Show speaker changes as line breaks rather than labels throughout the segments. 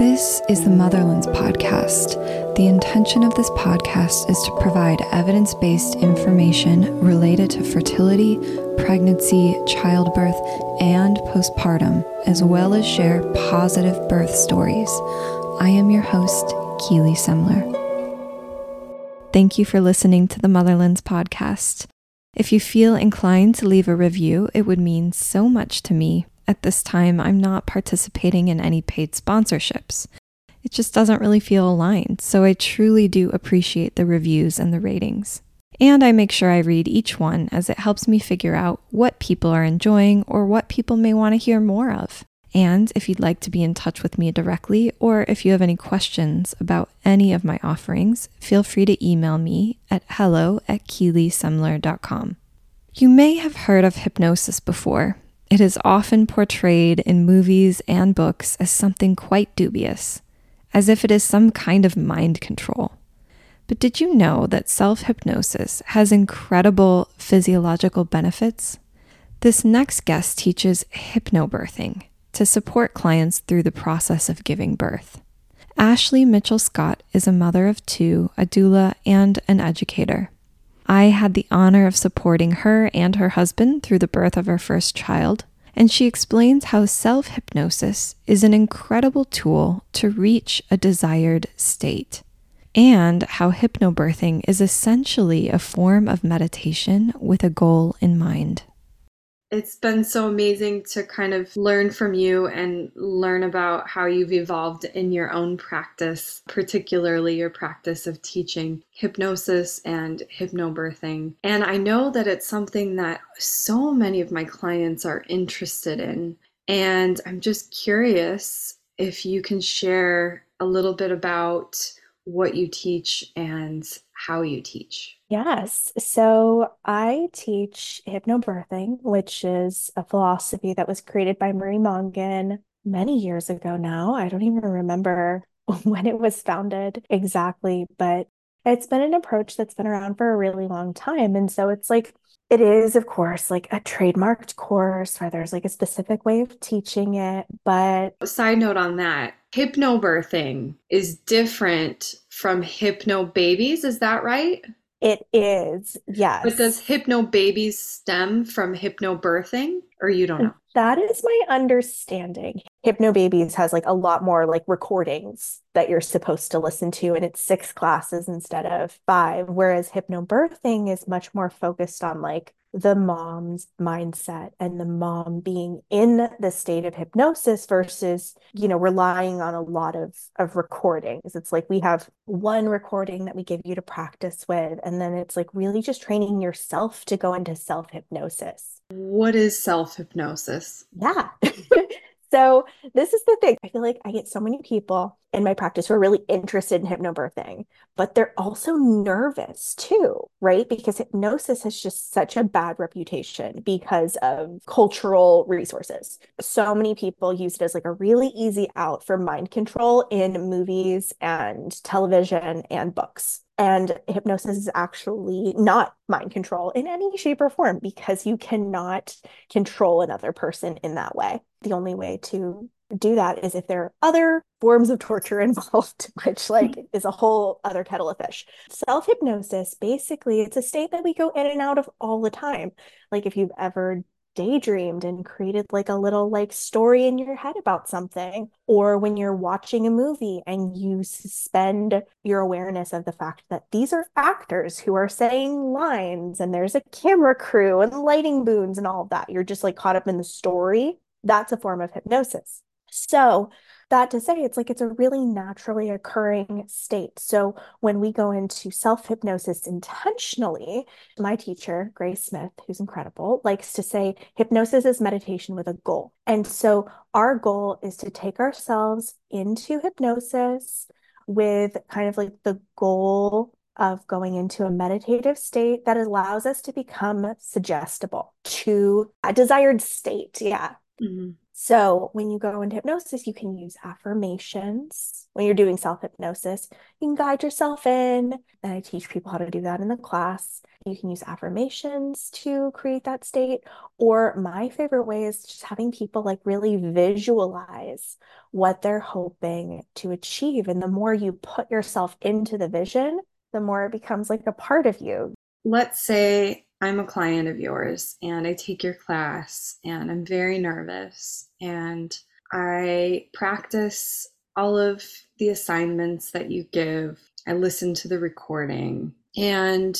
This is the Motherlands podcast. The intention of this podcast is to provide evidence based information related to fertility, pregnancy, childbirth, and postpartum, as well as share positive birth stories. I am your host, Keely Semler. Thank you for listening to the Motherlands podcast. If you feel inclined to leave a review, it would mean so much to me. At this time, I'm not participating in any paid sponsorships. It just doesn't really feel aligned, so I truly do appreciate the reviews and the ratings. And I make sure I read each one as it helps me figure out what people are enjoying or what people may want to hear more of. And if you'd like to be in touch with me directly, or if you have any questions about any of my offerings, feel free to email me at hello at keelysemler.com. You may have heard of hypnosis before. It is often portrayed in movies and books as something quite dubious, as if it is some kind of mind control. But did you know that self hypnosis has incredible physiological benefits? This next guest teaches hypnobirthing to support clients through the process of giving birth. Ashley Mitchell Scott is a mother of two, a doula, and an educator. I had the honor of supporting her and her husband through the birth of her first child, and she explains how self hypnosis is an incredible tool to reach a desired state, and how hypnobirthing is essentially a form of meditation with a goal in mind.
It's been so amazing to kind of learn from you and learn about how you've evolved in your own practice, particularly your practice of teaching hypnosis and hypnobirthing. And I know that it's something that so many of my clients are interested in. And I'm just curious if you can share a little bit about what you teach and how you teach.
Yes. So I teach hypnobirthing, which is a philosophy that was created by Marie Mongan many years ago now. I don't even remember when it was founded exactly, but it's been an approach that's been around for a really long time. And so it's like, it is, of course, like a trademarked course where there's like a specific way of teaching it. But
side note on that hypnobirthing is different from hypnobabies. Is that right?
It is, yes.
But does hypno babies stem from hypnobirthing or you don't know?
That is my understanding. Hypno babies has like a lot more like recordings that you're supposed to listen to, and it's six classes instead of five. Whereas hypnobirthing is much more focused on like the mom's mindset and the mom being in the state of hypnosis versus you know relying on a lot of of recordings. It's like we have one recording that we give you to practice with and then it's like really just training yourself to go into self hypnosis
what is self hypnosis
yeah So this is the thing. I feel like I get so many people in my practice who are really interested in hypnobirthing, but they're also nervous too, right? Because hypnosis has just such a bad reputation because of cultural resources. So many people use it as like a really easy out for mind control in movies and television and books. And hypnosis is actually not mind control in any shape or form because you cannot control another person in that way. The only way to do that is if there are other forms of torture involved, which like mm-hmm. is a whole other kettle of fish. Self-hypnosis, basically, it's a state that we go in and out of all the time. Like if you've ever daydreamed and created like a little like story in your head about something or when you're watching a movie and you suspend your awareness of the fact that these are actors who are saying lines and there's a camera crew and lighting booms and all of that you're just like caught up in the story that's a form of hypnosis so that to say it's like it's a really naturally occurring state. So when we go into self hypnosis intentionally, my teacher, Grace Smith, who's incredible, likes to say hypnosis is meditation with a goal. And so our goal is to take ourselves into hypnosis with kind of like the goal of going into a meditative state that allows us to become suggestible to a desired state. Yeah. Mm-hmm. So when you go into hypnosis, you can use affirmations. When you're doing self-hypnosis, you can guide yourself in. And I teach people how to do that in the class. You can use affirmations to create that state. Or my favorite way is just having people like really visualize what they're hoping to achieve. And the more you put yourself into the vision, the more it becomes like a part of you.
Let's say I'm a client of yours and I take your class and I'm very nervous and I practice all of the assignments that you give. I listen to the recording and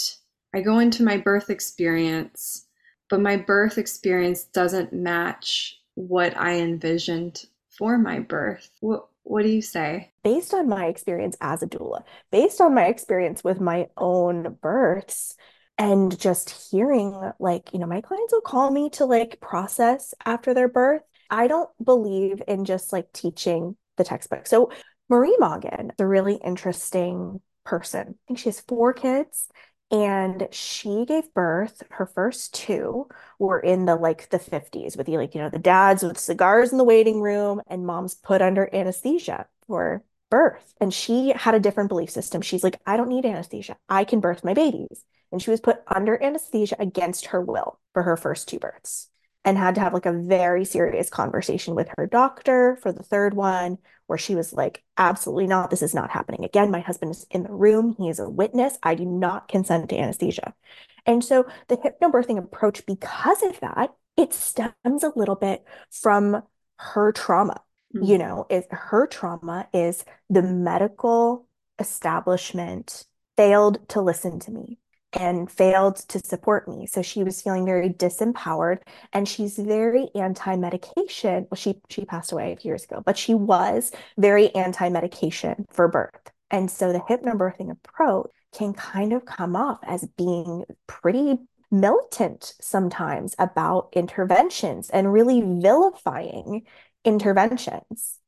I go into my birth experience, but my birth experience doesn't match what I envisioned for my birth. What what do you say?
Based on my experience as a doula, based on my experience with my own births, and just hearing like you know my clients will call me to like process after their birth. I don't believe in just like teaching the textbook. So marie Mongan is a really interesting person. I think she has four kids and she gave birth her first two were in the like the 50s with the like you know the dads with cigars in the waiting room and mom's put under anesthesia for birth. And she had a different belief system. She's like i don't need anesthesia. I can birth my babies and she was put under anesthesia against her will for her first two births and had to have like a very serious conversation with her doctor for the third one where she was like absolutely not. This is not happening again. My husband is in the room. He is a witness. I do not consent to anesthesia. And so the hypnobirthing approach because of that it stems a little bit from her trauma. Mm-hmm. you know is her trauma is the medical establishment failed to listen to me and failed to support me. So she was feeling very disempowered and she's very anti-medication. Well, she she passed away a few years ago, but she was very anti-medication for birth. And so the hypnobirthing approach can kind of come off as being pretty militant sometimes about interventions and really vilifying interventions.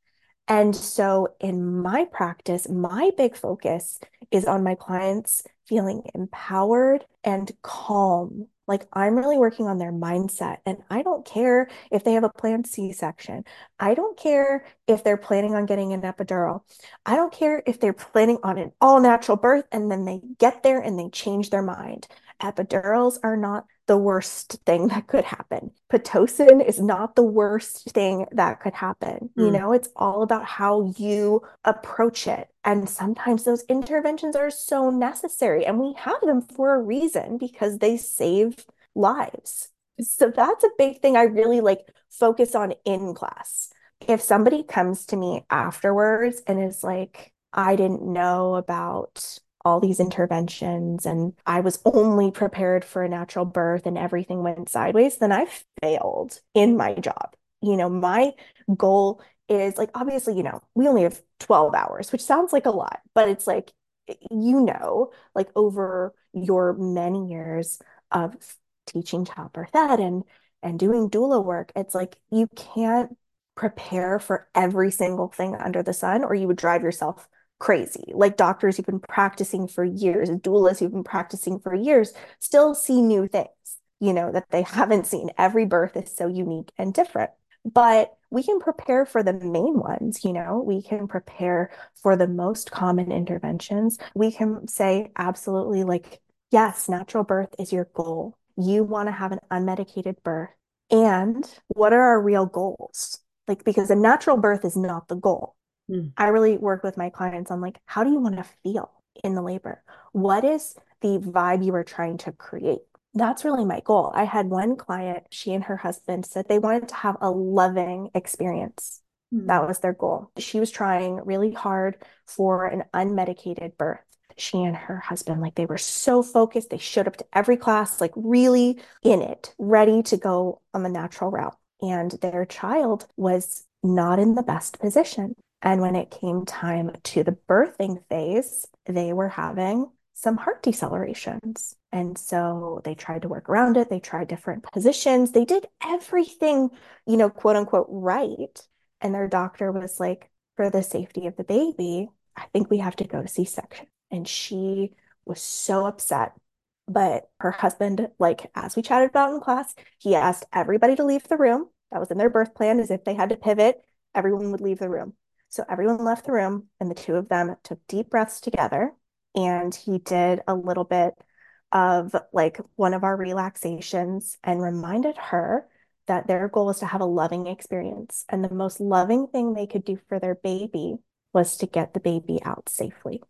And so in my practice, my big focus is on my clients feeling empowered and calm. Like I'm really working on their mindset. And I don't care if they have a planned C section. I don't care if they're planning on getting an epidural. I don't care if they're planning on an all natural birth and then they get there and they change their mind. Epidurals are not the worst thing that could happen. Pitocin is not the worst thing that could happen. Mm. You hmm. know, it's all about how you approach it. And sometimes those interventions are so necessary, and we have them for a reason because they save lives. So that's a big thing I really like focus on in class. If somebody comes to me afterwards and is like, I didn't know about all these interventions and I was only prepared for a natural birth and everything went sideways, then I failed in my job. You know, my goal is like, obviously, you know, we only have 12 hours, which sounds like a lot, but it's like, you know, like over your many years of teaching childbirth ed and and doing doula work, it's like you can't prepare for every single thing under the sun or you would drive yourself crazy. Like doctors who've been practicing for years, doulas who've been practicing for years, still see new things, you know, that they haven't seen. Every birth is so unique and different. But we can prepare for the main ones, you know, we can prepare for the most common interventions. We can say, absolutely, like, yes, natural birth is your goal. You want to have an unmedicated birth. And what are our real goals? Like, because a natural birth is not the goal Mm. I really work with my clients on like, how do you want to feel in the labor? What is the vibe you are trying to create? That's really my goal. I had one client, she and her husband said they wanted to have a loving experience. Mm. That was their goal. She was trying really hard for an unmedicated birth. She and her husband, like, they were so focused. They showed up to every class, like, really in it, ready to go on the natural route. And their child was not in the best position. And when it came time to the birthing phase, they were having some heart decelerations. And so they tried to work around it. They tried different positions. They did everything, you know, quote unquote, right. And their doctor was like, for the safety of the baby, I think we have to go to C section. And she was so upset. But her husband, like, as we chatted about in class, he asked everybody to leave the room That was in their birth plan, as if they had to pivot, everyone would leave the room. So everyone left the room, and the two of them took deep breaths together. And he did a little bit of like one of our relaxations and reminded her that their goal was to have a loving experience. And the most loving thing they could do for their baby was to get the baby out safely.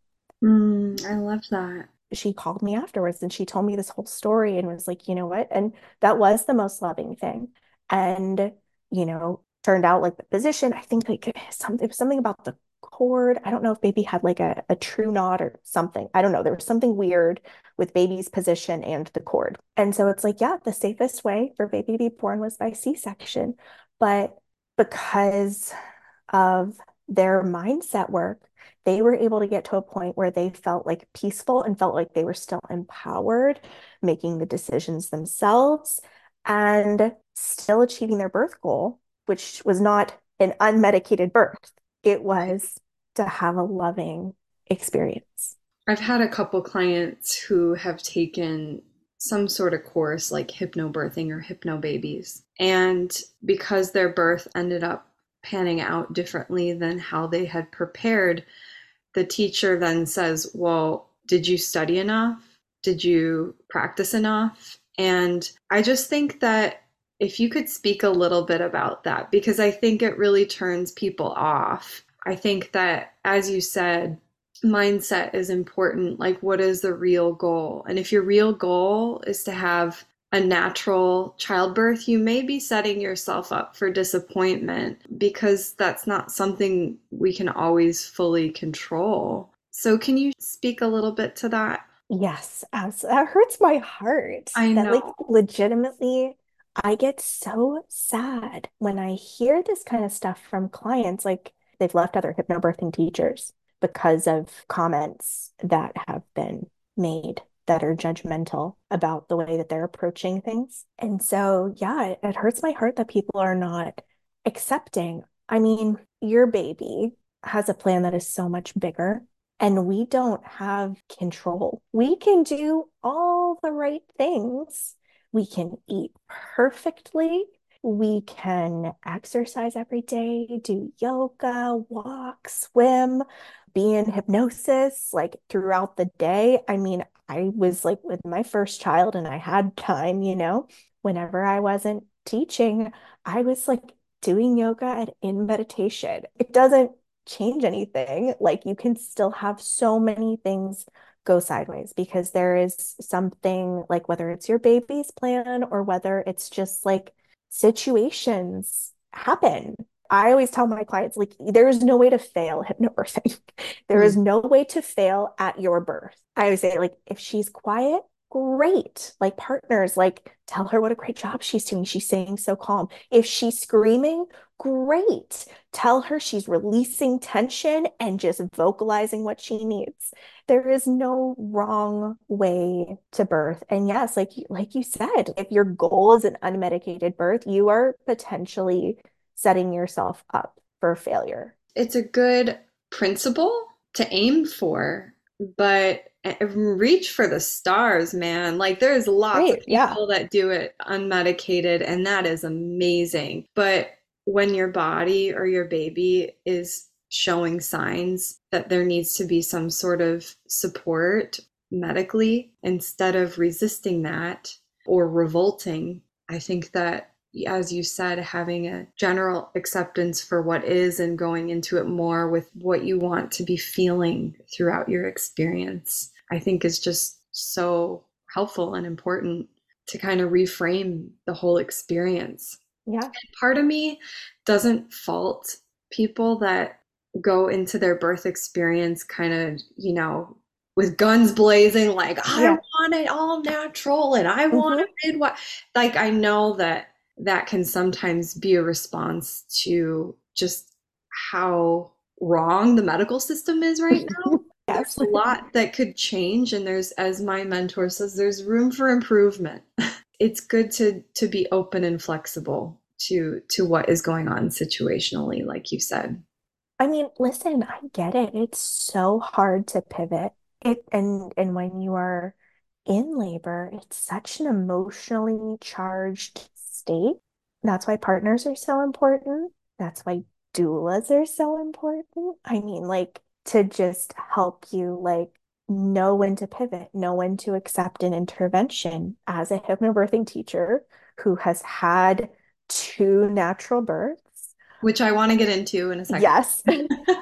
Mm, I love that.
She called me afterwards and she told me this whole story and was like, you know what? And that was the most loving thing. And, you know, turned out like the position, I think like something, something about the cord. I don't know if baby had like a, a true knot or something. I don't know. There was something weird with baby's position and the cord. And so it's like, yeah, the safest way for baby to be born was by C-section. But because of their mindset work, they were able to get to a point where they felt like peaceful and felt like they were still empowered, making the decisions themselves and still achieving their birth goal, which was not an unmedicated birth. It was to have a loving experience.
I've had a couple clients who have taken some sort of course like hypnobirthing or hypnobabies. And because their birth ended up panning out differently than how they had prepared, the teacher then says, Well, did you study enough? Did you practice enough? And I just think that if you could speak a little bit about that, because I think it really turns people off. I think that, as you said, mindset is important. Like, what is the real goal? And if your real goal is to have a natural childbirth, you may be setting yourself up for disappointment because that's not something we can always fully control. So, can you speak a little bit to that?
Yes, that hurts my heart.
I
that,
know.
like, legitimately, I get so sad when I hear this kind of stuff from clients. Like, they've left other hypnobirthing teachers because of comments that have been made that are judgmental about the way that they're approaching things. And so, yeah, it, it hurts my heart that people are not accepting. I mean, your baby has a plan that is so much bigger, and we don't have control. We can do all the right things. We can eat perfectly. We can exercise every day, do yoga, walk, swim, be in hypnosis like throughout the day. I mean, I was like with my first child and I had time, you know, whenever I wasn't teaching, I was like doing yoga and in meditation. It doesn't change anything. Like you can still have so many things go sideways because there is something like whether it's your baby's plan or whether it's just like situations happen. I always tell my clients, like, there is no way to fail hypnobirthing. There mm. is no way to fail at your birth. I always say, like, if she's quiet, great. Like partners, like tell her what a great job she's doing. She's saying so calm. If she's screaming, great. Tell her she's releasing tension and just vocalizing what she needs. There is no wrong way to birth. And yes, like like you said, if your goal is an unmedicated birth, you are potentially setting yourself up for failure.
It's a good principle to aim for, but reach for the stars, man. Like there's lots right, of people yeah. that do it unmedicated, and that is amazing. But when your body or your baby is showing signs that there needs to be some sort of support medically, instead of resisting that or revolting, I think that as you said, having a general acceptance for what is and going into it more with what you want to be feeling throughout your experience, I think is just so helpful and important to kind of reframe the whole experience.
Yeah.
And part of me doesn't fault people that go into their birth experience kind of, you know, with guns blazing, like, I yeah. want it all natural and I want mm-hmm. a midwife. Like, I know that that can sometimes be a response to just how wrong the medical system is right now. there's a lot that could change and there's as my mentor says there's room for improvement. it's good to to be open and flexible to to what is going on situationally like you said.
I mean, listen, I get it. It's so hard to pivot. It and and when you are in labor, it's such an emotionally charged state. That's why partners are so important. That's why doulas are so important. I mean, like to just help you like know when to pivot, know when to accept an intervention as a hypnobirthing teacher who has had two natural births.
Which I want to get into in a second.
Yes.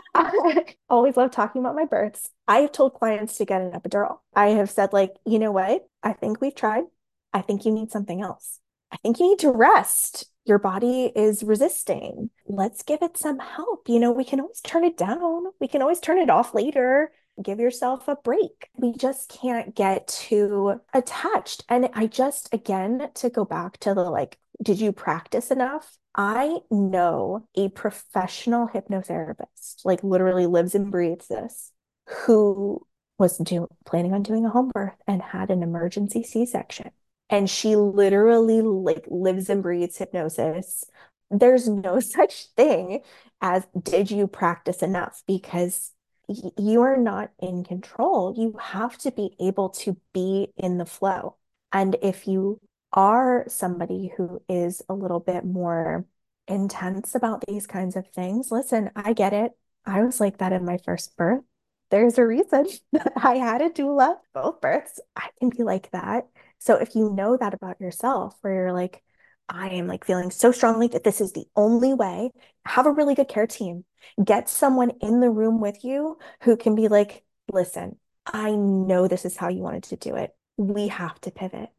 I always love talking about my births. I have told clients to get an epidural. I have said, like, you know what? I think we've tried. I think you need something else. I think you need to rest. Your body is resisting. Let's give it some help. You know, we can always turn it down, we can always turn it off later. Give yourself a break. We just can't get too attached. And I just, again, to go back to the like, did you practice enough? I know a professional hypnotherapist, like literally lives and breathes this, who was do, planning on doing a home birth and had an emergency C-section and she literally like lives and breathes hypnosis. There's no such thing as did you practice enough? because y- you are not in control. You have to be able to be in the flow. And if you are somebody who is a little bit more intense about these kinds of things listen i get it. I was like that in my first birth. There's a reason that I had a doula both births. I can be like that. So if you know that about yourself, where you're like, I am like feeling so strongly that this is the only way, have a really good care team. Get someone in the room with you who can be like, listen, I know this is how you wanted to do it. We have to pivot.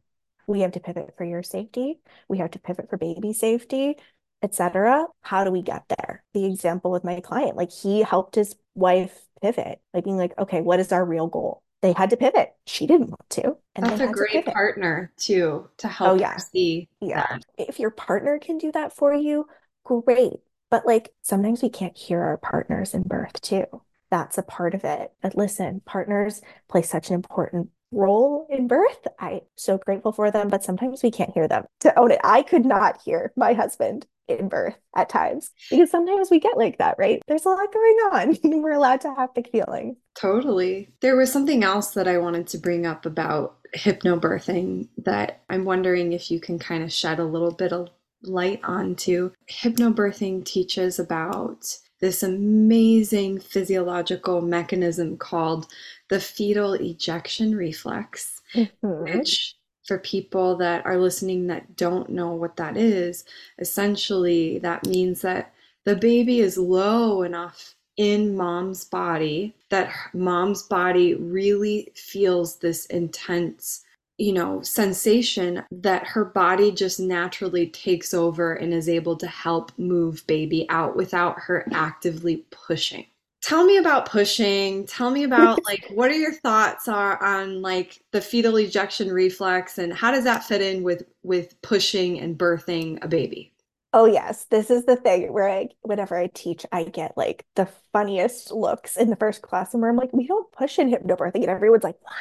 We have to pivot for your safety. We have to pivot for baby safety, etc. How do we get there? The example with my client, like he helped his wife pivot, like being like, okay, what is our real goal? They had to pivot. She didn't want to.
And That's a great to partner too to oh, help oh, yeah. see.
Yeah. That. If your partner can do that for you, great. But like sometimes we can't hear our partners in birth too. That's a part of it. But listen, partners play such an important role in birth. I'm so grateful for them, but sometimes we can't hear them to own it. I could not hear my husband in birth at times because sometimes we get like that, right? There's a lot going on and we're allowed to have big feelings.
Totally. There was something else that I wanted to bring up about hypnobirthing that I'm wondering if you can kind of shed a little bit of light onto. Hypnobirthing teaches about this amazing physiological mechanism called the fetal ejection reflex, mm-hmm. which for people that are listening that don't know what that is, essentially that means that the baby is low enough in mom's body that mom's body really feels this intense you know sensation that her body just naturally takes over and is able to help move baby out without her actively pushing. Tell me about pushing. Tell me about like what are your thoughts are on like the fetal ejection reflex and how does that fit in with with pushing and birthing a baby?
Oh yes. This is the thing where I, whenever i teach i get like the funniest looks in the first class and where i'm like we don't push in hypnobirthing and everyone's like what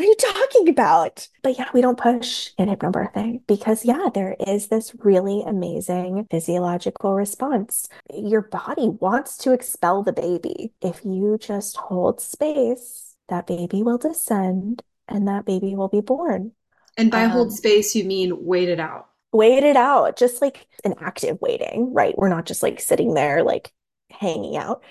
what are you talking about? But yeah, we don't push in hypnobirthing because, yeah, there is this really amazing physiological response. Your body wants to expel the baby. If you just hold space, that baby will descend and that baby will be born.
And by um, hold space, you mean wait it out.
Wait it out, just like an active waiting, right? We're not just like sitting there like hanging out.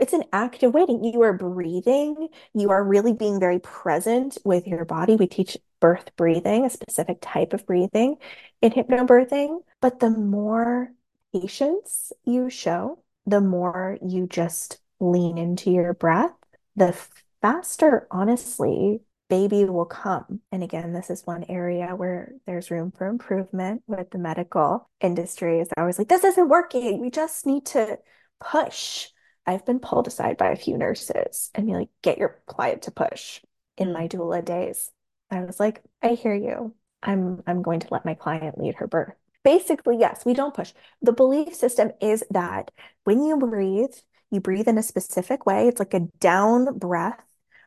It's an active waiting. You are breathing. You are really being very present with your body. We teach birth breathing, a specific type of breathing in hypnobirthing. But the more patience you show, the more you just lean into your breath, the faster, honestly, baby will come. And again, this is one area where there's room for improvement with the medical industry. Is always like, this isn't working. We just need to push. I've been pulled aside by a few nurses and be like, get your client to push in my mm. doula days. I was like, I hear you. I'm I'm going to let my client lead her birth. Basically, yes, we don't push. The belief system is that when you breathe, you breathe in a specific way. It's like a down breath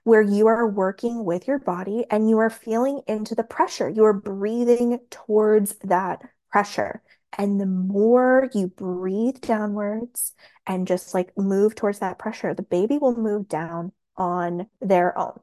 where you are working with your body and you are feeling into the pressure. You are breathing towards that pressure. And the more you breathe downwards and just like move towards that pressure, the baby will move down on their own.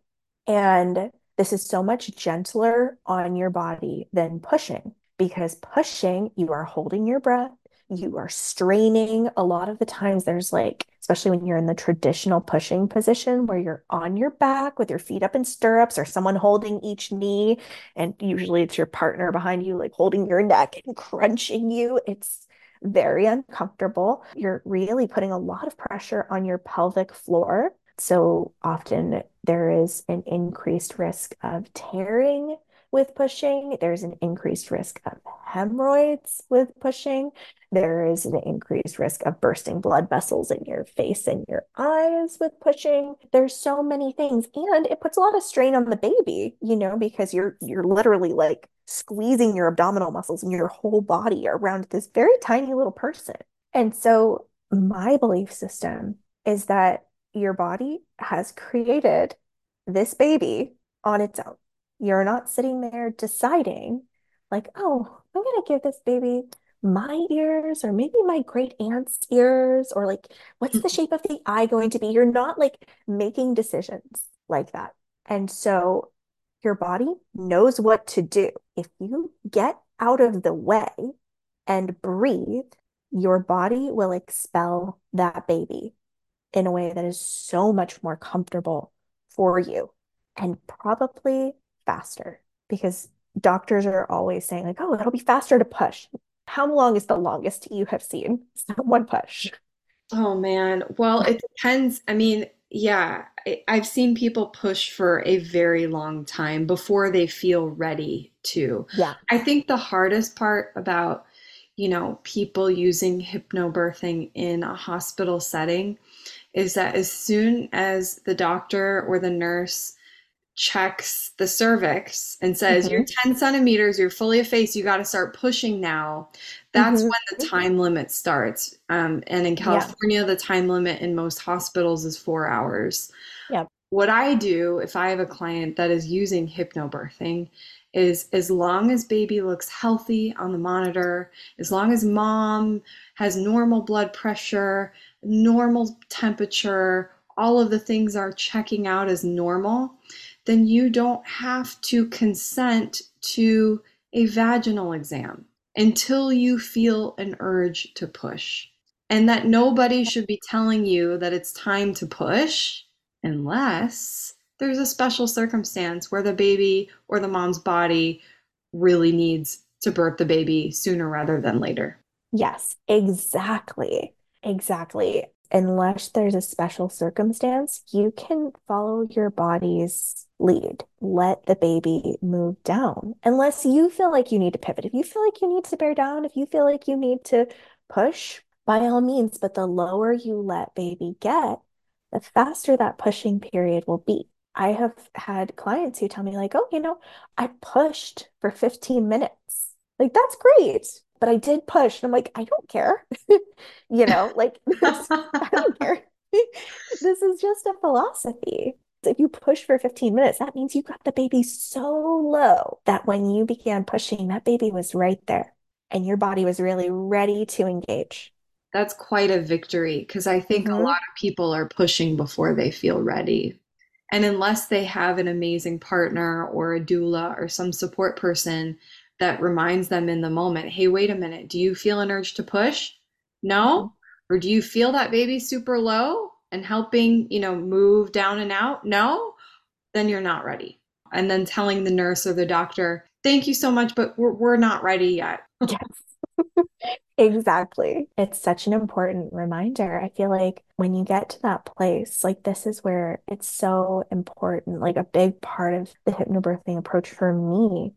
And this is so much gentler on your body than pushing. because pushing, you are holding your breath, you are straining. A lot of the times, there's like, especially when you're in the traditional pushing position where you're on your back with your feet up in stirrups or someone holding each knee. And usually it's your partner behind you, like holding your neck and crunching you. It's very uncomfortable. You're really putting a lot of pressure on your pelvic floor. So often there is an increased risk of tearing with pushing. There's an increased risk of hemorrhoids with pushing. There is an increased risk of bursting blood vessels in your face and your eyes with pushing. There's so many things. And it puts a lot of strain on the baby, you know, because you're you're literally like squeezing your abdominal muscles and your whole body around this very tiny little person. And so my belief system is that your body has created this baby on its own. You're not sitting there deciding, like, oh, I'm going to give this baby my ears or maybe my great aunt's ears or like, what's the shape of the eye going to be? You're not like making decisions like that. And so your body knows what to do. If you get out of the way and breathe, your body will expel that baby in a way that is so much more comfortable for you and probably faster because doctors are always saying like oh it'll be faster to push how long is the longest you have seen someone push?
Oh man. Well it depends. I mean yeah i've seen people push for a very long time before they feel ready to.
Yeah.
I think the hardest part about you know people using hypnobirthing in a hospital setting is that as soon as the doctor or the nurse checks the cervix and says mm-hmm. you're 10 centimeters you're fully effaced you got to start pushing now that's mm-hmm. when the time limit starts um, and in california yeah. the time limit in most hospitals is four hours
yeah
what i do if i have a client that is using hypnobirthing is as long as baby looks healthy on the monitor as long as mom has normal blood pressure normal temperature all of the things are checking out as normal then you don't have to consent to a vaginal exam until you feel an urge to push. And that nobody should be telling you that it's time to push unless there's a special circumstance where the baby or the mom's body really needs to birth the baby sooner rather than later.
Yes, exactly. Exactly unless there's a special circumstance, you can follow your body's lead. Let the baby move down. Unless you feel like you need to pivot. If you feel like you need to bear down, if you feel like you need to push, by all means. But the lower you let baby get, the faster that pushing period will be. I have had clients who tell me, like, oh, you know, I pushed for 15 minutes. Like, that's great but I did push. And I'm like, I don't care. you know, like, this, I don't care. this is just a philosophy. If you push for 15 minutes, that means you got the baby so low that when you began pushing, that baby was right there and your body was really ready to engage.
That's quite a victory because I think mm-hmm. a lot of people are pushing before they feel ready. And unless they have an amazing partner or a doula or some support person that reminds them in the moment hey, wait a minute, do you feel an urge to push? No? Or do you feel that baby super low and helping, you know, move down and out? No? Then you're not ready. And then telling the nurse or the doctor, thank you so much, but we're, we're not ready yet.
yes. exactly. It's such an important reminder. I feel like when you get to that place, like this is where it's so important. Like a big part of the hypnobirthing approach for me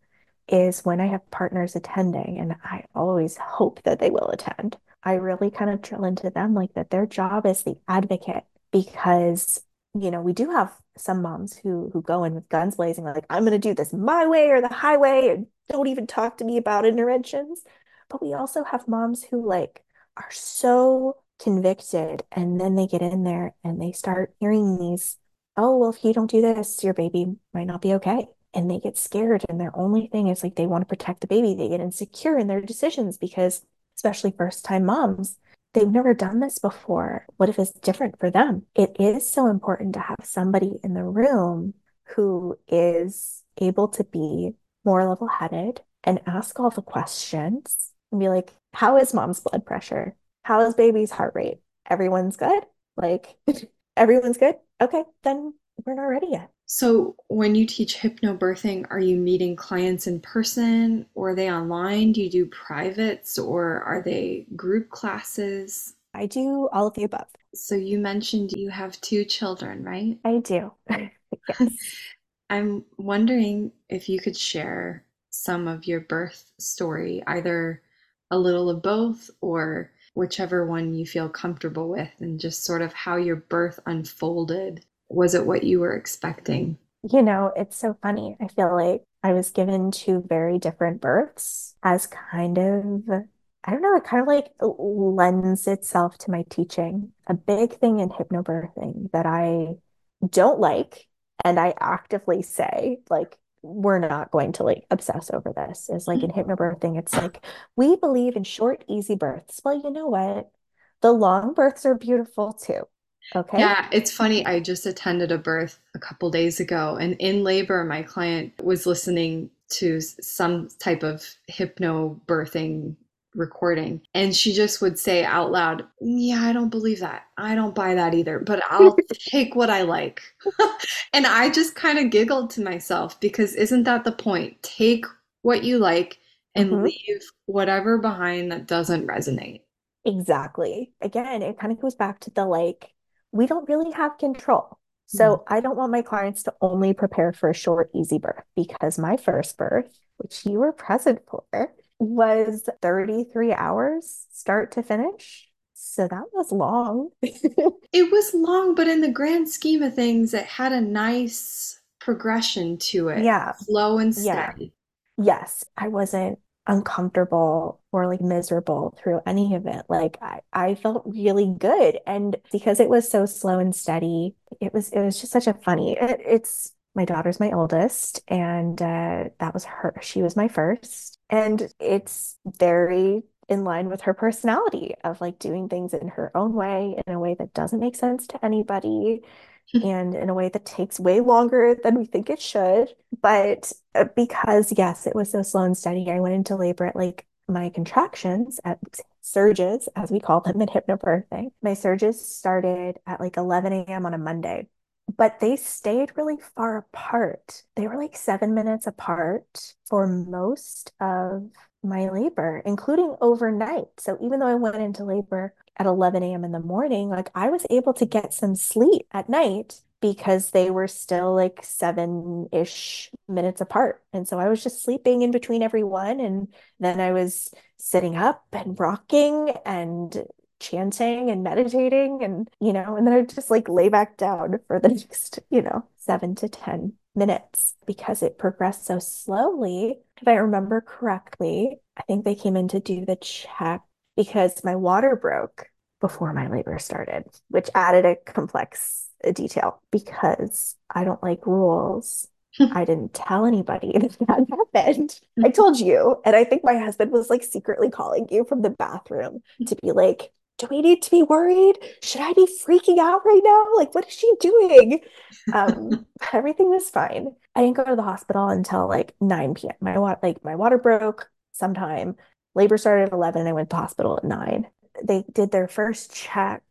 is when I have partners attending, and I always hope that they will attend. I really kind of drill into them like that their job is the advocate because you know we do have some moms who who go in with guns blazing like I'm going to do this my way or the highway and don't even talk to me about interventions but we also have moms who like are so convicted and then they get in there and they start hearing these oh well if you don't do this your baby might not be okay and they get scared and their only thing is like they want to protect the baby they get insecure in their decisions because especially first time moms they've never done this before what if it's different for them it is so important to have somebody in the room who is able to be more level headed and ask all the questions and be like, how is mom's blood pressure? How is baby's heart rate? Everyone's good? Like, everyone's good? Okay, then we're not ready yet.
So, when you teach hypnobirthing, are you meeting clients in person or are they online? Do you do privates or are they group classes?
I do all of the above.
So, you mentioned you have two children, right?
I do. yes.
I'm wondering if you could share some of your birth story, either a little of both or whichever one you feel comfortable with, and just sort of how your birth unfolded. Was it what you were expecting?
You know, it's so funny. I feel like I was given two very different births as kind of, I don't know, it kind of like lends itself to my teaching. A big thing in hypnobirthing that I don't like, and I actively say, like, we're not going to like obsess over this is like in mm-hmm. hypnobirthing it's like we believe in short easy births well you know what the long births are beautiful too okay.
Yeah it's funny i just attended a birth a couple days ago and in labor my client was listening to some type of hypno birthing recording and she just would say out loud yeah i don't believe that. I don't buy that either but i'll take what i like. And i just kind of giggled to myself because isn't that the point? Take what you like and mm-hmm. leave whatever behind that doesn't resonate.
Exactly. Again it kind of goes back to the like we don't really have control so mm-hmm. i don't want my clients to only prepare for a short easy birth because my first birth which you were present for was 33 hours start to finish. So that was long.
it was long, but in the grand scheme of things, it had a nice progression to it.
Yeah.
Slow and steady.
Yeah. Yes. I wasn't uncomfortable or like miserable through any of it. Like I, I felt really good. And because it was so slow and steady, it was it was just such a funny it, it's my daughter's my oldest and uh, that was her she was my first and it's very in line with her personality of like doing things in her own way in a way that doesn't make sense to anybody and in a way that takes way longer than we think it should but uh, because yes it was so slow and steady i went into labor at like my contractions at surges as we call them in hypnobirthing my surges started at like 11 a.m on a monday but they stayed really far apart. They were like seven minutes apart for most of my labor, including overnight. So even though I went into labor at 11 a.m. in the morning, like I was able to get some sleep at night because they were still like seven ish minutes apart. And so I was just sleeping in between every one. And then I was sitting up and rocking and chanting and meditating and you know and then i just like lay back down for the next you know seven to ten minutes because it progressed so slowly if i remember correctly i think they came in to do the check because my water broke before my labor started which added a complex detail because i don't like rules I didn't tell anybody that that happened. I told you. And I think my husband was like secretly calling you from the bathroom to be like, do we need to be worried? Should I be freaking out right now? Like, what is she doing? Um, everything was fine. I didn't go to the hospital until like 9 p.m. My water, like my water broke sometime. Labor started at 11 and I went to the hospital at 9. They did their first check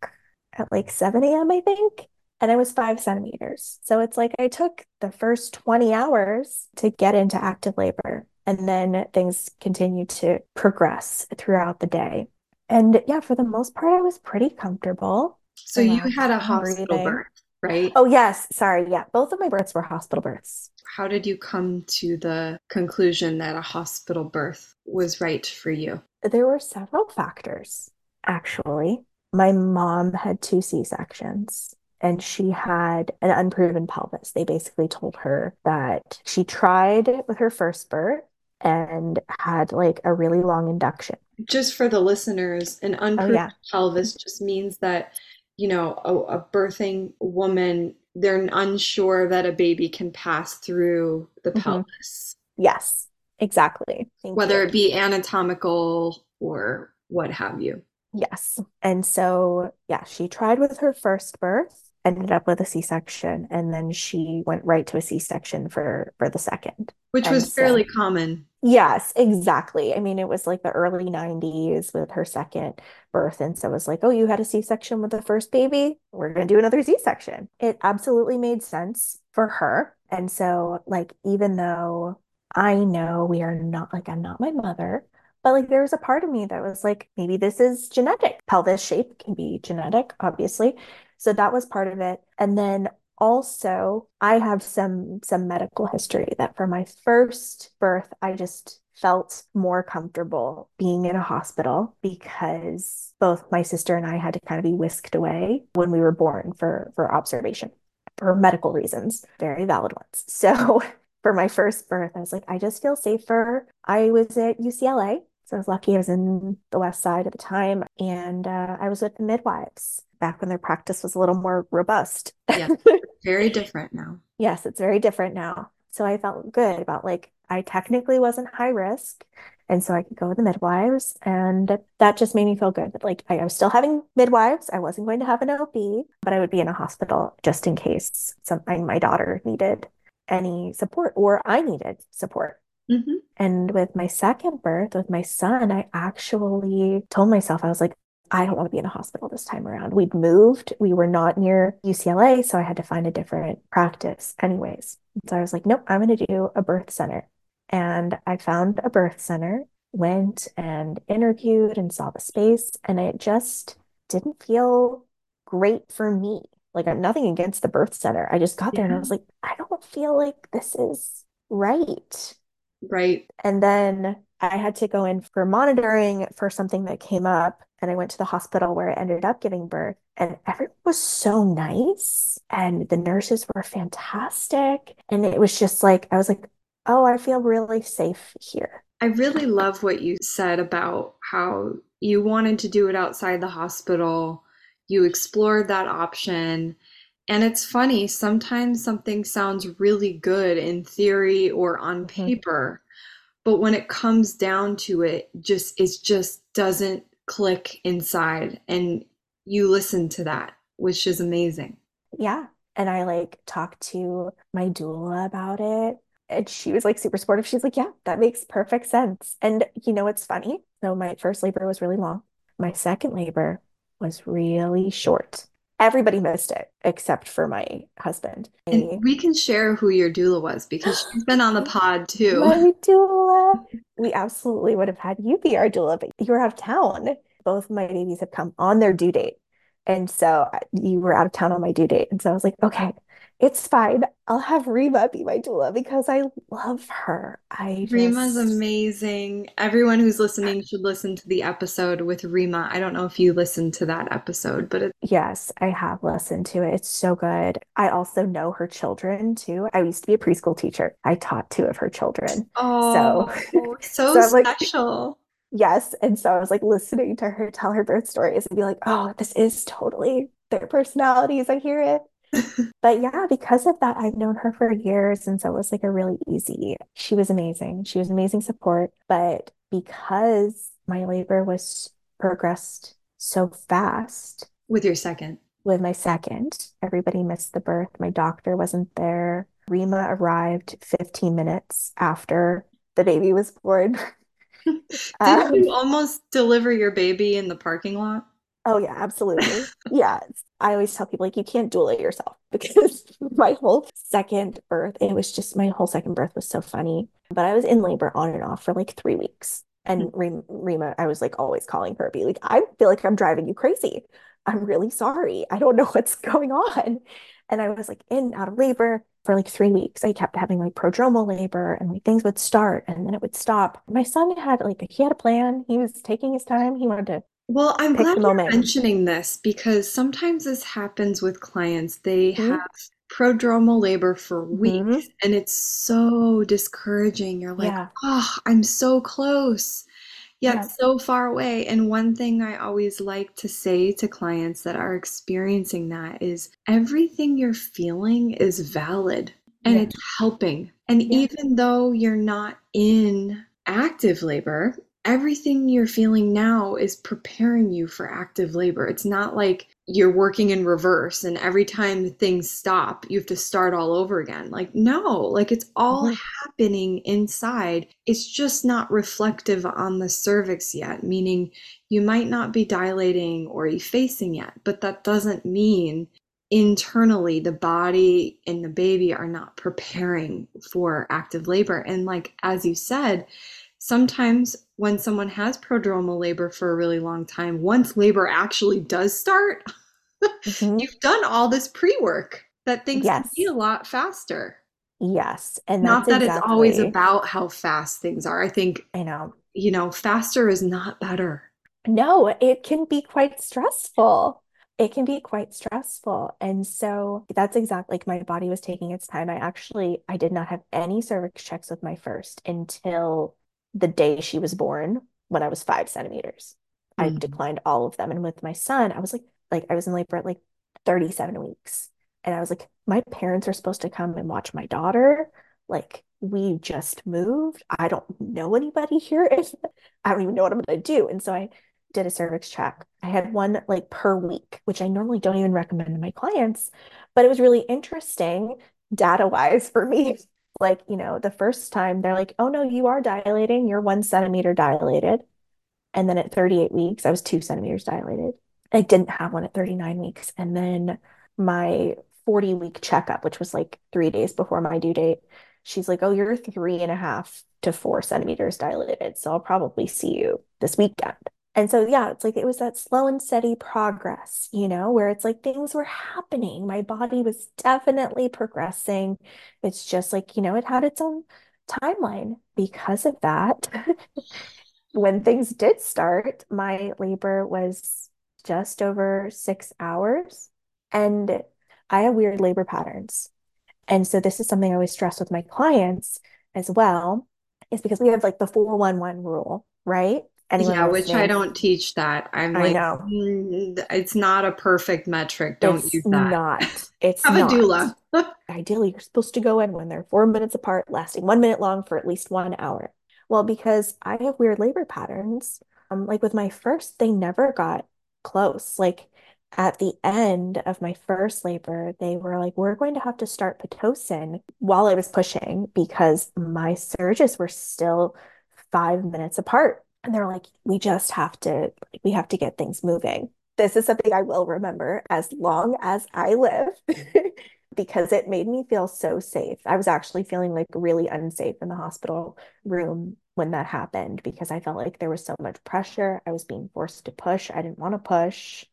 at like 7 a.m., I think. And I was five centimeters. So it's like I took the first 20 hours to get into active labor. And then things continued to progress throughout the day. And yeah, for the most part, I was pretty comfortable.
So you had a hospital breathing. birth, right?
Oh, yes. Sorry. Yeah. Both of my births were hospital births.
How did you come to the conclusion that a hospital birth was right for you?
There were several factors, actually. My mom had two C sections and she had an unproven pelvis. They basically told her that she tried with her first birth and had like a really long induction
just for the listeners, an oh, unproven oh, yeah. pelvis just means that, you know, a, a, birthing woman, they're unsure that a baby can pass through the mm-hmm. pelvis.
Yes, exactly.
Thank Whether you. it be anatomical or what have you.
Yes. And so, yeah, she tried with her first birth ended up with a C-section and then she went right to a C-section for for the second.
Which
And
was
so-
fairly common.
Yes, exactly. I mean, it was like the early 90s with her second birth. And so it was like, oh, you had a C-section with the first baby? We're going to do another C-section. It absolutely made sense for her. And so, like, even though I know we are not, like, I'm not my mother, but like, there was a part of me that was like, maybe this is genetic. Pelvis shape can be genetic, obviously. So that was part of it. And then also, I have some some medical history that for my first birth, I just felt more comfortable being in a hospital because both my sister and I had to kind of be whisked away when we were born for for observation for medical reasons, very valid ones. So for my first birth, I was like, I just feel safer. I was at UCLA. So I was lucky I was in the West Side at the time, and uh, I was with the midwives back when their practice was a little more robust.
Yeah. Very different now.
Yes, it's very different now. So I felt good about like I technically wasn't high risk. And so I could go with the midwives. And that just made me feel good. That like I, I was still having midwives. I wasn't going to have an OB, but I would be in a hospital just in case something my daughter needed any support or I needed support.
Hmm
And with my second birth, with my son, I actually told myself, I was like, I don't want to be in a hospital this time around. We'd moved, we were not near UCLA, so I had to find a different practice, anyways. So I was like, nope, I'm going to do a birth center. And I found a birth center, went and interviewed and saw the space, and it just didn't feel great for me. Like, I'm nothing against the birth center. I just got there and I was like, I don't feel like this is right.
Right.
And then I had to go in for monitoring for something that came up. And I went to the hospital where I ended up giving birth. And everyone was so nice. And the nurses were fantastic. And it was just like, I was like, oh, I feel really safe here.
I really love what you said about how you wanted to do it outside the hospital. You explored that option. And it's funny, sometimes something sounds really good in theory or on
Mhm.
paper, but when it comes down to it, just it just doesn't click inside. And you listen to that, which is amazing.
Yeah. And I like talked to my doula about it. And she was like super supportive. She's like, yeah, that makes perfect sense. And you know what's funny? So my first labor was really long. My second labor was really short. Everybody missed it except for my husband.
And we can share who your doula was because she's been on the pod too.
My doula. We absolutely would have had you be our doula, but you were out of town. Both my babies have come on their due date. And so uh, you were out of town on my due date. And so I was like, okay, it's fine. I'll have Rima be my doula because I love her. I
Rima's amazing. Everyone who's listening should listen to the episode with Rima. I don't know if you listened to that episode, but it,
yes, I have listened to it. It's so good. I also know her children too. I used to be a preschool teacher. I taught two of her children.
oh, so
So like-
special.
Yes. And so I was like listening to her tell her birth stories and be like, oh, this is totally their personalities. I hear it. But yeah, because of that, I've known her for years. And so it was like a really easy, she was amazing. She was amazing support. But because my labor was progressed so fast
With your second.
with my second, everybody missed the birth. My doctor wasn't there. Rima arrived 15 minutes after the baby was born.
Did um, you almost deliver your baby in the parking lot?
Oh yeah, absolutely. Yeah. I always tell people like you can't doula yourself because my whole second birth, it was just my whole second birth was so funny. But I was in labor on and off for like three weeks. And mm. Rima, Rima, I was like always calling her, be like, I feel like I'm driving you crazy. I'm really sorry. I don't know what's going on. And I was like in out of labor for like three weeks. I kept having like prodromal labor and like things would start and then it would stop. My son had like he had a plan. He was taking his time. He wanted to
Well, I'm glad you're
moment.
mentioning this because sometimes this happens with clients. They
Mhm.
have prodromal labor for
Mhm.
weeks and it's so discouraging. You're like,
Yeah.
oh, I'm so close, yet
Yeah.
so far away. And one thing I always like to say to clients that are experiencing that is everything you're feeling is valid and
Yeah.
it's helping. And even though you're not in active labor, everything you're feeling now is preparing you for active labor. It's not like you're working in reverse and every time things stop you have to start all over again like no like it's all mm-hmm. happening inside it's just not reflective on the cervix yet meaning you might not be dilating or effacing yet but that doesn't mean internally the body and the baby are not preparing for active labor and like as you said sometimes when someone has prodromal labor for a really long time once labor actually does start mm-hmm. you've done all this pre-work that things yes. can be a lot faster.
Yes. And
not that exactly... it's always about how fast things are. I think
I know.
You know, faster is not better.
No, it can be quite stressful. It can be quite stressful. And so that's exactly like my body was taking its time. I actually I did not have any cervix checks with my first until the day she was born when I was five centimeters. Mm-hmm. I declined all of them. And with my son, I was like, like I was in labor at like 37 weeks. And I was like, my parents are supposed to come and watch my daughter. Like, we just moved. I don't know anybody here. I don't even know what I'm going to do. And so I did a cervix check. I had one like per week, which I normally don't even recommend to my clients, but it was really interesting data wise for me. Like, you know, the first time they're like, oh no, you are dilating. You're one centimeter dilated. And then at 38 weeks, I was two centimeters dilated. I didn't have one at 39 weeks. And then my 40 week checkup, which was like three days before my due date, she's like, Oh, you're three and a half to four centimeters dilated. So I'll probably see you this weekend. And so, yeah, it's like it was that slow and steady progress, you know, where it's like things were happening. My body was definitely progressing. It's just like, you know, it had its own timeline. Because of that, when things did start, my labor was just over six hours. And I have weird labor patterns. And so this is something I always stress with my clients as well, is because we have like the 411 rule, right?
Anyone yeah, which I don't teach that. I'm I like, know. Mm, it's not a perfect metric. Don't
it's
use that.
Not. It's
have
not.
a doula.
Ideally, you're supposed to go in when they're four minutes apart, lasting one minute long for at least one hour. Well, because I have weird labor patterns, um, like with my first, they never got close. Like at the end of my first labor, they were like, we're going to have to start Pitocin while I was pushing because my surges were still five minutes apart. And they're like, we just have to, we have to get things moving. This is something I will remember as long as I live because it made me feel so safe. I was actually feeling like really unsafe in the hospital room when that happened because I felt like there was so much pressure. I was being forced to push. I didn't want to push.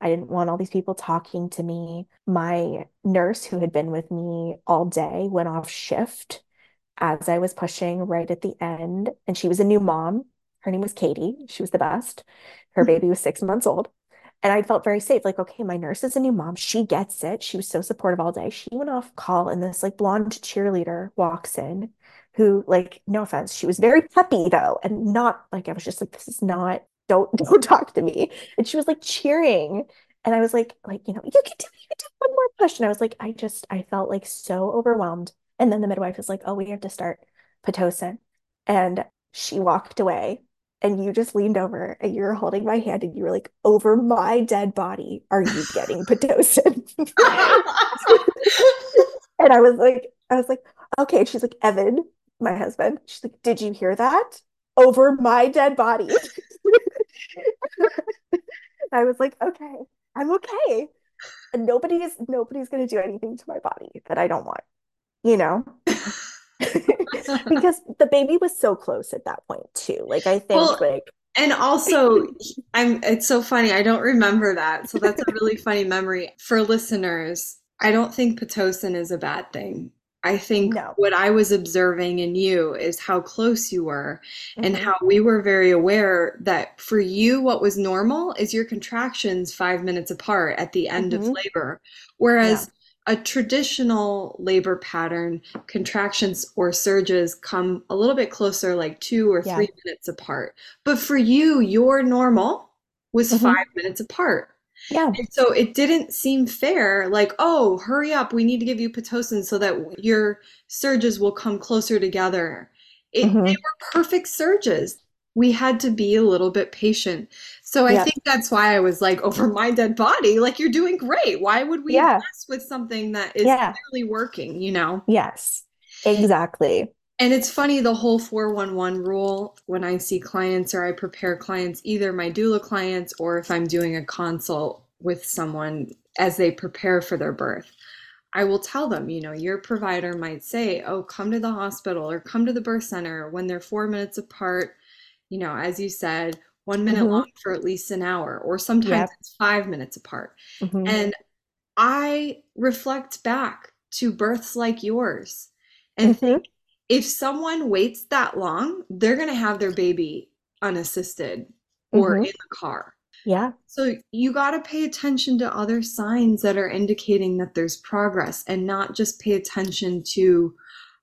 I didn't want all these people talking to me. My nurse, who had been with me all day, went off shift as I was pushing right at the end. And she was a new mom. Her name was Katie. She was the best. Her mm-hmm. baby was six months old. And I felt very safe. Like, okay, my nurse is a new mom. She gets it. She was so supportive all day. She went off call, and this like blonde cheerleader walks in who like no offense she was very peppy though and not like i was just like this is not don't don't talk to me and she was like cheering and i was like like you know you can do you can do one more push and i was like i just i felt like so overwhelmed and then the midwife was like oh we have to start pitocin and she walked away and you just leaned over and you were holding my hand and you were like over my dead body are you getting pitocin and i was like i was like okay she's like evan my husband. She's like, Did you hear that? Over my dead body. I was like, Okay, I'm okay. And nobody is nobody's gonna do anything to my body that I don't want, you know? because the baby was so close at that point too. Like I think well, like
and also I'm it's so funny. I don't remember that. So that's a really funny memory. For listeners, I don't think Pitocin is a bad thing. I think no. what I was observing in you is how close you were mm-hmm. and how we were very aware that for you, what was normal is your contractions five minutes apart at the end mm-hmm. of labor. Whereas yeah. A traditional labor pattern, contractions or surges come a little bit closer, like two or yeah. three minutes apart. But for you, your normal was mm-hmm. five minutes apart.
Yeah.
And so it didn't seem fair, like, oh, hurry up, we need to give you Pitocin so that your surges will come closer together. It, mm-hmm. They were perfect surges. We had to be a little bit patient. So I
Yep.
think that's why I was like, over my dead body, like you're doing great. Why would we
Yeah.
mess with something that is
Yeah.
clearly working, you know?
Yes. Exactly.
And it's funny, the whole 411 rule, when I see clients or I prepare clients, either my doula clients or if I'm doing a consult with someone as they prepare for their birth, I will tell them, you know, your provider might say, oh, come to the hospital or come to the birth center when they're four minutes apart, you know, as you said, one minute
hmm
long for at least an hour, or sometimes
Yep.
it's five minutes apart.
hmm
And I reflect back to births like yours and
hmm
if someone waits that long, they're going to have their baby unassisted or
hmm
in the car.
Yeah.
So you got to pay attention to other signs that are indicating that there's progress and not just pay attention to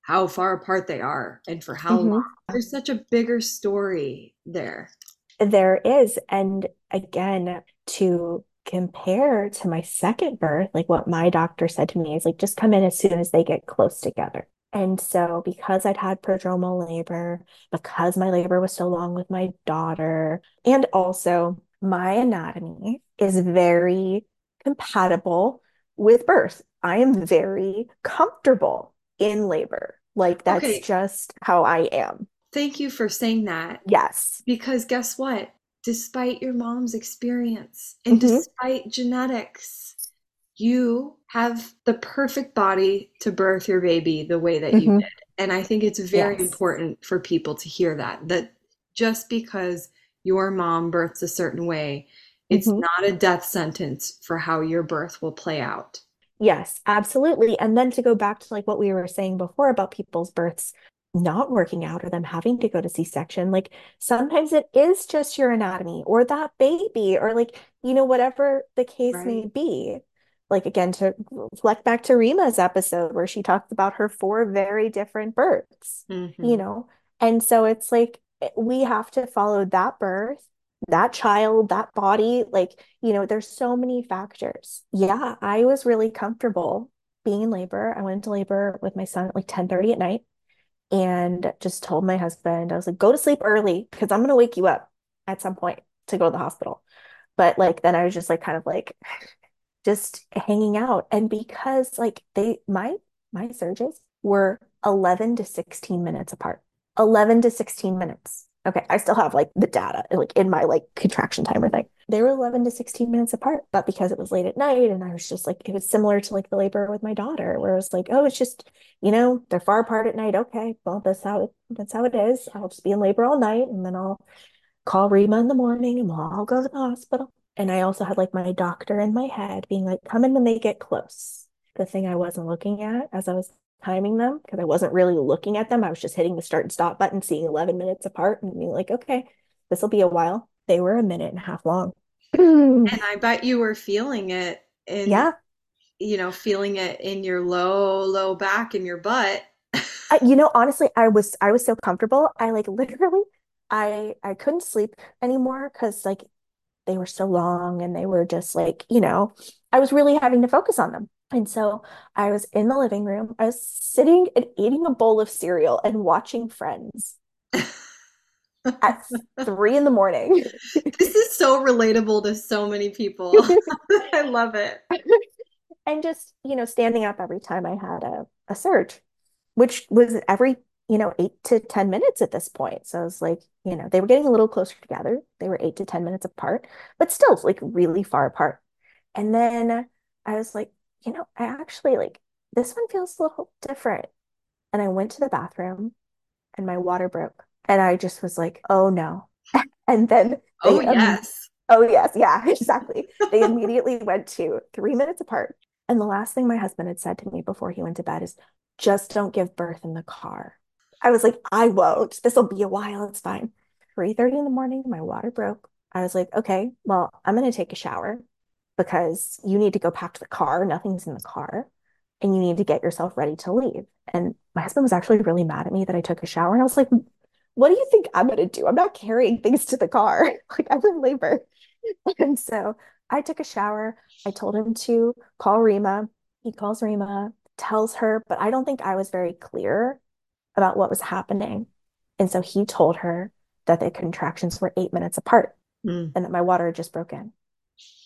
how far apart they are and for how
hmm
long. There's such a bigger story there.
There is. And again, to compare to my second birth, like what my doctor said to me is like, just come in as soon as they get close together. And so, because I'd had prodromal labor, because my labor was so long with my daughter, and also my anatomy is very compatible with birth. I am very comfortable in labor. Like, that's
Okay,
just how I am.
thank you for saying that
Yes.
because guess what? Despite your mom's experience and
hmm
despite genetics, you have the perfect body to birth your baby the way that you
hmm
did. And I think it's very
Yes.
important for people to hear that, that just because your mom births a certain way, it's
hmm
not a death sentence for how your birth will play out.
Yes, absolutely. And then to go back to like what we were saying before about people's births not working out or them having to go to C-section, like sometimes it is just your anatomy or that baby or like, you know, whatever the case may be. Like again, to reflect back to Rima's episode where she talked about her four very different births, you
hmm
know? And so it's like eh, we have to follow that birth that child, that body, like, you know, there's so many factors. Yeah, I was really comfortable being in labor. I went into labor with my son at like 10:30 at night and just told my husband, I was like, go to sleep early because I'm gonna wake you up at some point to go to the hospital. But like then I was just like kind of like just hanging out. And because like they my my surges were 11 to 16 minutes apart. 11 to 16 minutes. Okay, I still have like the data like in my like contraction timer thing. They were 11 to 16 minutes apart, but because it was late at night and I was just like it was similar to like the labor with my daughter where it was like, oh, it's just, you know, they're far apart at night. Okay, well, that's how it that's how it is. I'll just be in labor all night and then I'll call Rima in the morning and we'll all go to the hospital. And I also had like my doctor in my head being like, come in when they get close. The thing I wasn't looking at as I was timing them, because I wasn't really looking at them. I was just hitting the start and stop button, seeing 11 minutes apart and being like, okay, this will be a while. They were a minute and a half long.
And I bet you were feeling it in,
Yeah.
you know, feeling it in your low, low back in your butt.
I, you know, honestly, I was I was so comfortable. I like literally I I couldn't sleep anymore because like they were so long and they were just like, you know, I was really having to focus on them. And so I was in the living room. I was sitting and eating a bowl of cereal and watching Friends at three in the morning.
This is so relatable to so many people. I love it.
And just, you know, standing up every time I had a, a surge, which was every, you know, eight to 10 minutes at this point. So I was like, you know, they were getting a little closer together. They were eight to 10 minutes apart, but still like really far apart. And then I was like, you know, I actually like this one feels a little different. And I went to the bathroom and my water broke. And I just was like, oh no. And then
Oh,
um,
yes.
oh yes, yeah, exactly. They immediately went to three minutes apart. And the last thing my husband had said to me before he went to bed is, just don't give birth in the car. I was like, I won't. This will be a while. It's fine. 3:30 in the morning, my water broke. I was like, okay, well, I'm gonna take a shower because you need to go pack to the car. Nothing's in the car. And you need to get yourself ready to leave. And my husband was actually really mad at me that I took a shower. And I was like, what do you think I'm gonna do? I'm not carrying things to the car. Like I'm in labor. And so I took a shower. I told him to call Rima. He calls Rima, tells her, but I don't think I was very clear about what was happening. And so he told her that the contractions were eight minutes apart
Mm.
and that my water had just broken.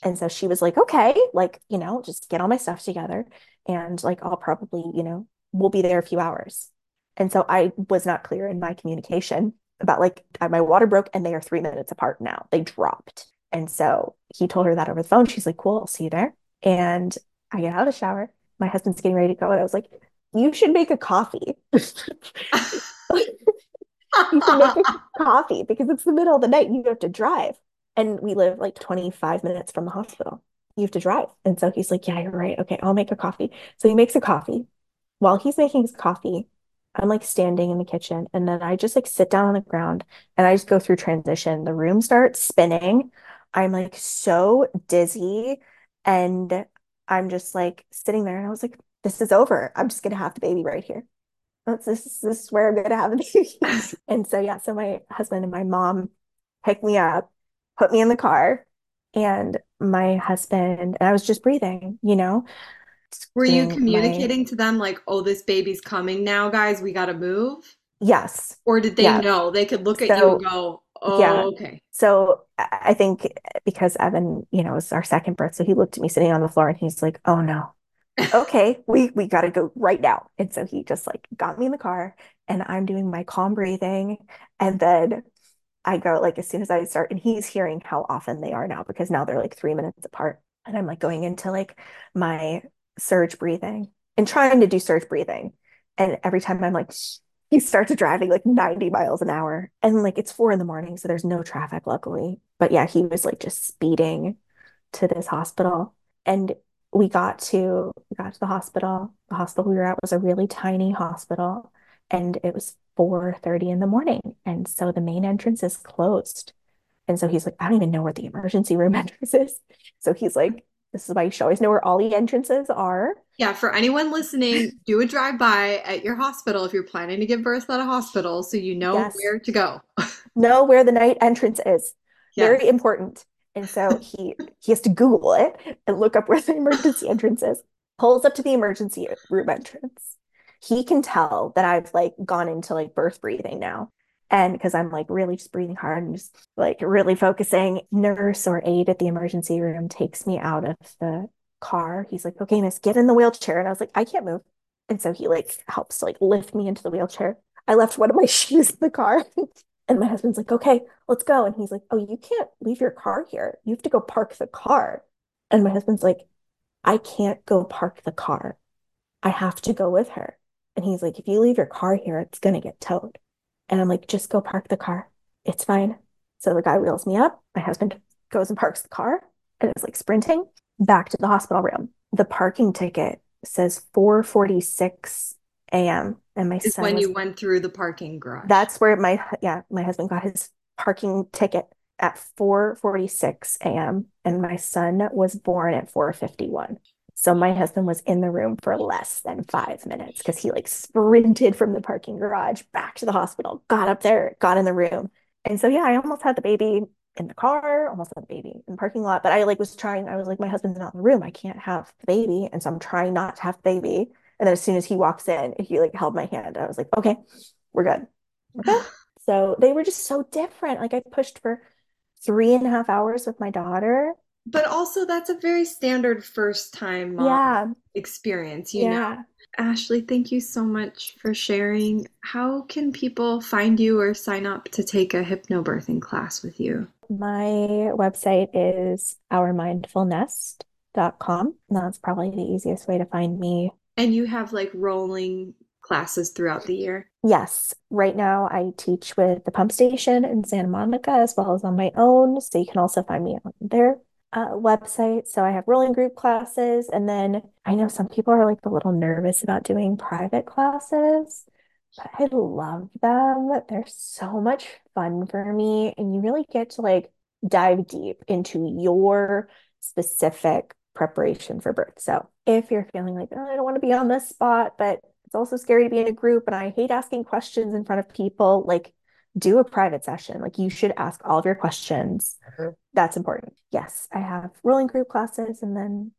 And so she was like, okay, like, you know, just get all my stuff together and like I'll probably, you know, we'll be there a few hours. And so I was not clear in my communication about like uh, my water broke and they are three minutes apart now. They dropped. And so he told her that over the phone. She's like, cool, I'll see you there. And I get out of the shower. My husband's getting ready to go. And I was like, you should make a coffee. you should make a coffee because it's the middle of the night and you have to drive. And we live like 25 minutes from the hospital. You have to drive. And so he's like, Yeah, you're right. Okay, I'll make a coffee. So he makes a coffee. While he's making his coffee, I'm like standing in the kitchen and then I just like sit down on the ground and I just go through transition. The room starts spinning. I'm like so dizzy and I'm just like sitting there and I was like, this is over. I'm just gonna have the baby right here. That's this, is- this is where I'm gonna have the baby. And so yeah, so my husband and my mom pick me up, put me in the car, and my husband and I was just breathing, you know,
Were you
doing my
communicating to them like, oh, this baby's coming now, guys, we gotta move?
yes.
Or did they
Yeah.
know? They could look at you and go, oh,
yeah.
okay.
So I I think because Evan, you know, was our second birth, so he looked at me sitting on the floor and he's like, "Oh no, okay, we we got to go right now." And so he just like got me in the car, and I'm doing my calm breathing, and then I go like as soon as I start, and he's hearing how often they are now because now they're like three minutes apart, and I'm like going into like my surge breathing and trying to do surge breathing, and every time I'm like. He starts driving like 90 miles an hour. And like it's four in the morning, so there's no traffic, luckily. But yeah, he was like just speeding to this hospital. And we got to we got to the hospital. The hospital we were at was a really tiny hospital, and it was 4:30 in the morning. And so the main entrance is closed. And so he's like, I don't even know where the emergency room entrance is. So he's like, this is why you should always know where all the entrances are.
Yeah, for anyone listening, do a drive-by at your hospital if you're planning to give birth at a hospital so you know
Yes.
where to go.
Know where the night entrance is. Very important. And so he he has to Google it and look up where the emergency entrance is. Pulls up to the emergency room entrance. He can tell that I've like gone into like birth breathing now. And because I'm like really just breathing hard and just like really focusing, nurse or aide at the emergency room takes me out of the car. He's like, okay, miss, get in the wheelchair. And I was like, I can't move. And so he like helps to like lift me into the wheelchair. I left one of my shoes in the car. And my husband's like, okay, let's go. And he's like, oh, you can't leave your car here. You have to go park the car. And my husband's like, I can't go park the car. I have to go with her. And he's like, if you leave your car here, it's going to get towed. And I'm like, just go park the car. It's fine. So the guy wheels me up. My husband goes and parks the car and it's like sprinting back to the hospital room. The parking ticket says 4:46 a.m. And my
Is
son
when
was
you went through the parking garage.
that's where my yeah, my husband got his parking ticket at 4:46 a.m. and my son was born at 4:51. So my husband was in the room for less than five minutes because he like sprinted from the parking garage back to the hospital, got up there, got in the room. And so yeah, I almost had the baby in the car, almost had the baby in the parking lot, but I like was trying, I was like, my husband's not in the room. I can't have the baby. And so I'm trying not to have the baby. And then as soon as he walks in, he like held my hand. I was like, okay, we're good. We're good. So they were just so different. Like I pushed for three and a half hours with my daughter.
But also, that's a very standard first time mom
Yeah,
experience, you know? Ashley, thank you so much for sharing. How can people find you or sign up to take a hypnobirthing class with you?
My website is ourmindfulnest.com. That's probably the easiest way to find me.
And you have like rolling classes throughout the year.
Yes, right now I teach with the pump station in Santa Monica as well as on my own. So you can also find me on their uh, website. So I have rolling group classes. And then I know some people are like a little nervous about doing private classes, but I love them. They're so much fun for me. And you really get to like dive deep into your specific preparation for birth. So if you're feeling like, oh, I don't want to be on this spot, but it's also scary to be in a group and I hate asking questions in front of people, like do a private session. Like you should ask all of your questions. Mm-hmm. That's important. Yes, I have rolling group classes and then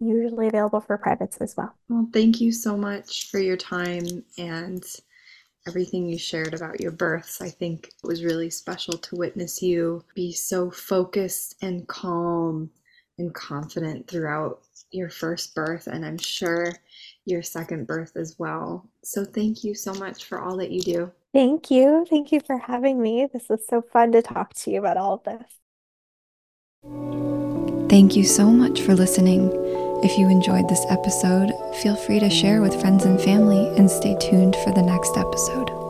usually available for privates as well.
Well, thank you so much for your time and everything you shared about your births. I think it was really special to witness you be so focused and calm and confident throughout your first birth, and I'm sure your second birth as well. So, thank you so much for all that you do.
Thank you. Thank you for having me. This was so fun to talk to you about all of this.
Thank you so much for listening. If you enjoyed this episode, feel free to share with friends and family and stay tuned for the next episode.